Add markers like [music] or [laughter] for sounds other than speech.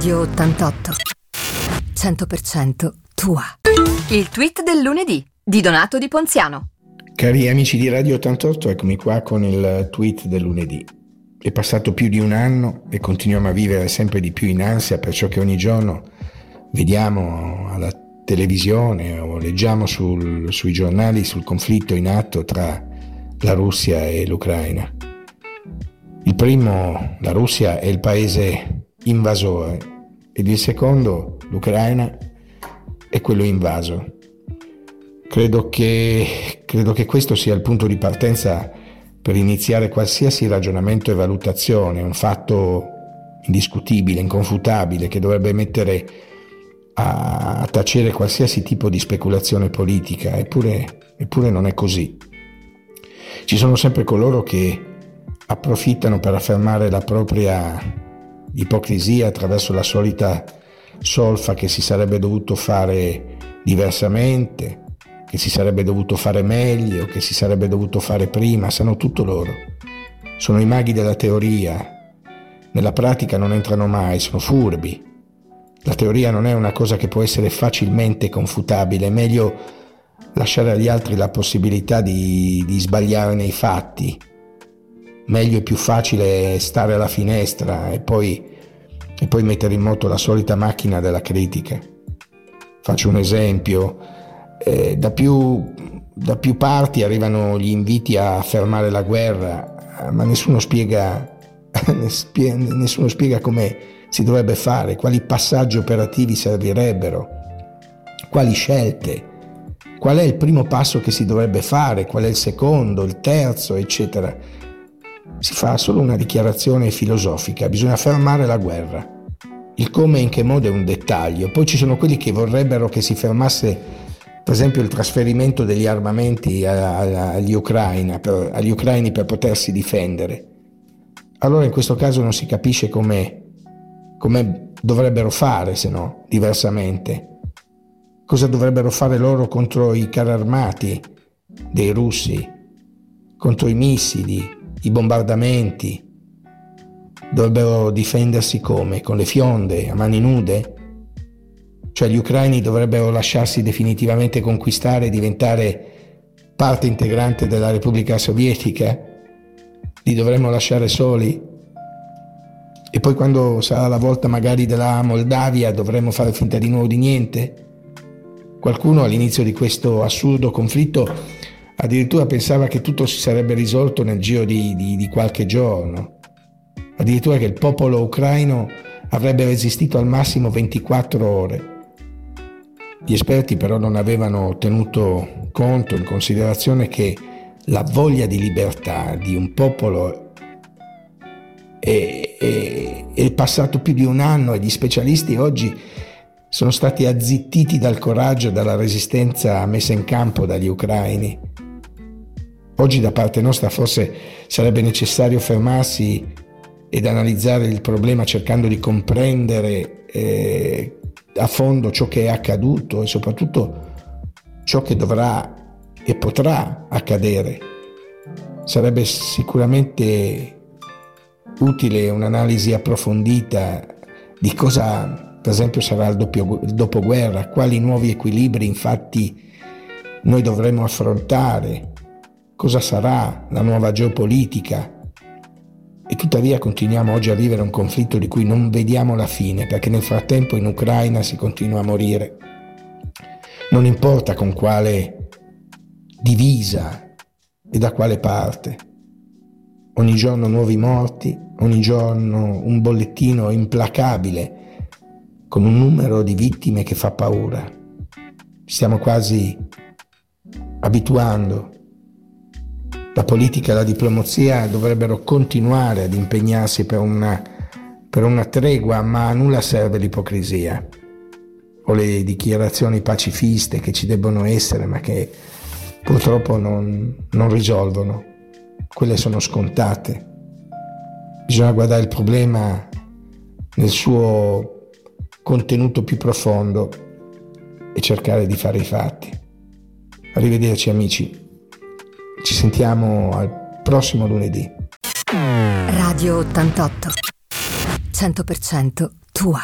Radio 88. 100% tua. Il tweet del lunedì di Donato Di Ponziano. Cari amici di Radio 88, eccomi qua con il tweet del lunedì. È passato più di un anno e continuiamo a vivere sempre di più in ansia per ciò che ogni giorno vediamo alla televisione o leggiamo sul, sui giornali sul conflitto in atto tra la Russia e l'Ucraina. Il primo, la Russia, è il paese invasore ed il secondo, l'Ucraina, è quello invaso. Credo che, credo che questo sia il punto di partenza per iniziare qualsiasi ragionamento e valutazione, un fatto indiscutibile, inconfutabile, che dovrebbe mettere a, tacere qualsiasi tipo di speculazione politica, eppure, eppure non è così. Ci sono sempre coloro che approfittano per affermare la propria ipocrisia attraverso la solita solfa che si sarebbe dovuto fare diversamente, che si sarebbe dovuto fare meglio, che si sarebbe dovuto fare prima, sanno tutto loro. Sono i maghi della teoria, nella pratica non entrano mai, sono furbi. La teoria non è una cosa che può essere facilmente confutabile, è meglio lasciare agli altri la possibilità di, di sbagliare nei fatti, meglio e più facile stare alla finestra e poi, e poi mettere in moto la solita macchina della critica. Faccio un esempio, eh, da, più, da più parti arrivano gli inviti a fermare la guerra, ma nessuno spiega, [laughs] nessuno spiega come si dovrebbe fare, quali passaggi operativi servirebbero, quali scelte, qual è il primo passo che si dovrebbe fare, qual è il secondo, il terzo, eccetera si fa solo una dichiarazione filosofica, bisogna fermare la guerra. Il come e in che modo è un dettaglio, poi ci sono quelli che vorrebbero che si fermasse per esempio il trasferimento degli armamenti agli, Ucraina, per, agli ucraini per potersi difendere. Allora in questo caso non si capisce come, come dovrebbero fare, se no, diversamente. Cosa dovrebbero fare loro contro i carri armati dei russi, contro i missili, i bombardamenti. Dovrebbero difendersi come? Con le fionde, a mani nude? Cioè gli ucraini dovrebbero lasciarsi definitivamente conquistare e diventare parte integrante della Repubblica Sovietica? Li dovremmo lasciare soli? E poi quando sarà la volta magari della Moldavia dovremmo fare finta di nuovo di niente? Qualcuno all'inizio di questo assurdo conflitto Addirittura pensava che tutto si sarebbe risolto nel giro di, di, di qualche giorno. Addirittura che il popolo ucraino avrebbe resistito al massimo 24 ore. Gli esperti però non avevano tenuto conto, in considerazione che la voglia di libertà di un popolo è, è, è, passato più di un anno e gli specialisti oggi sono stati azzittiti dal coraggio e dalla resistenza messa in campo dagli ucraini. Oggi da parte nostra forse sarebbe necessario fermarsi ed analizzare il problema cercando di comprendere eh, a fondo ciò che è accaduto e soprattutto ciò che dovrà e potrà accadere. Sarebbe sicuramente utile un'analisi approfondita di cosa per esempio sarà il, doppio, il dopoguerra, quali nuovi equilibri infatti noi dovremo affrontare cosa sarà la nuova geopolitica. E tuttavia continuiamo oggi a vivere un conflitto di cui non vediamo la fine, perché nel frattempo in Ucraina si continua a morire. Non importa con quale divisa e da quale parte. Ogni giorno nuovi morti, ogni giorno un bollettino implacabile con un numero di vittime che fa paura. Stiamo quasi abituando la politica e la diplomazia dovrebbero continuare ad impegnarsi per una, per una tregua, ma a nulla serve l'ipocrisia o le dichiarazioni pacifiste che ci debbono essere, ma che purtroppo non, non risolvono. Quelle sono scontate. Bisogna guardare il problema nel suo contenuto più profondo e cercare di fare i fatti. Arrivederci amici. Ci sentiamo al prossimo lunedì. Radio 88. 100% tua.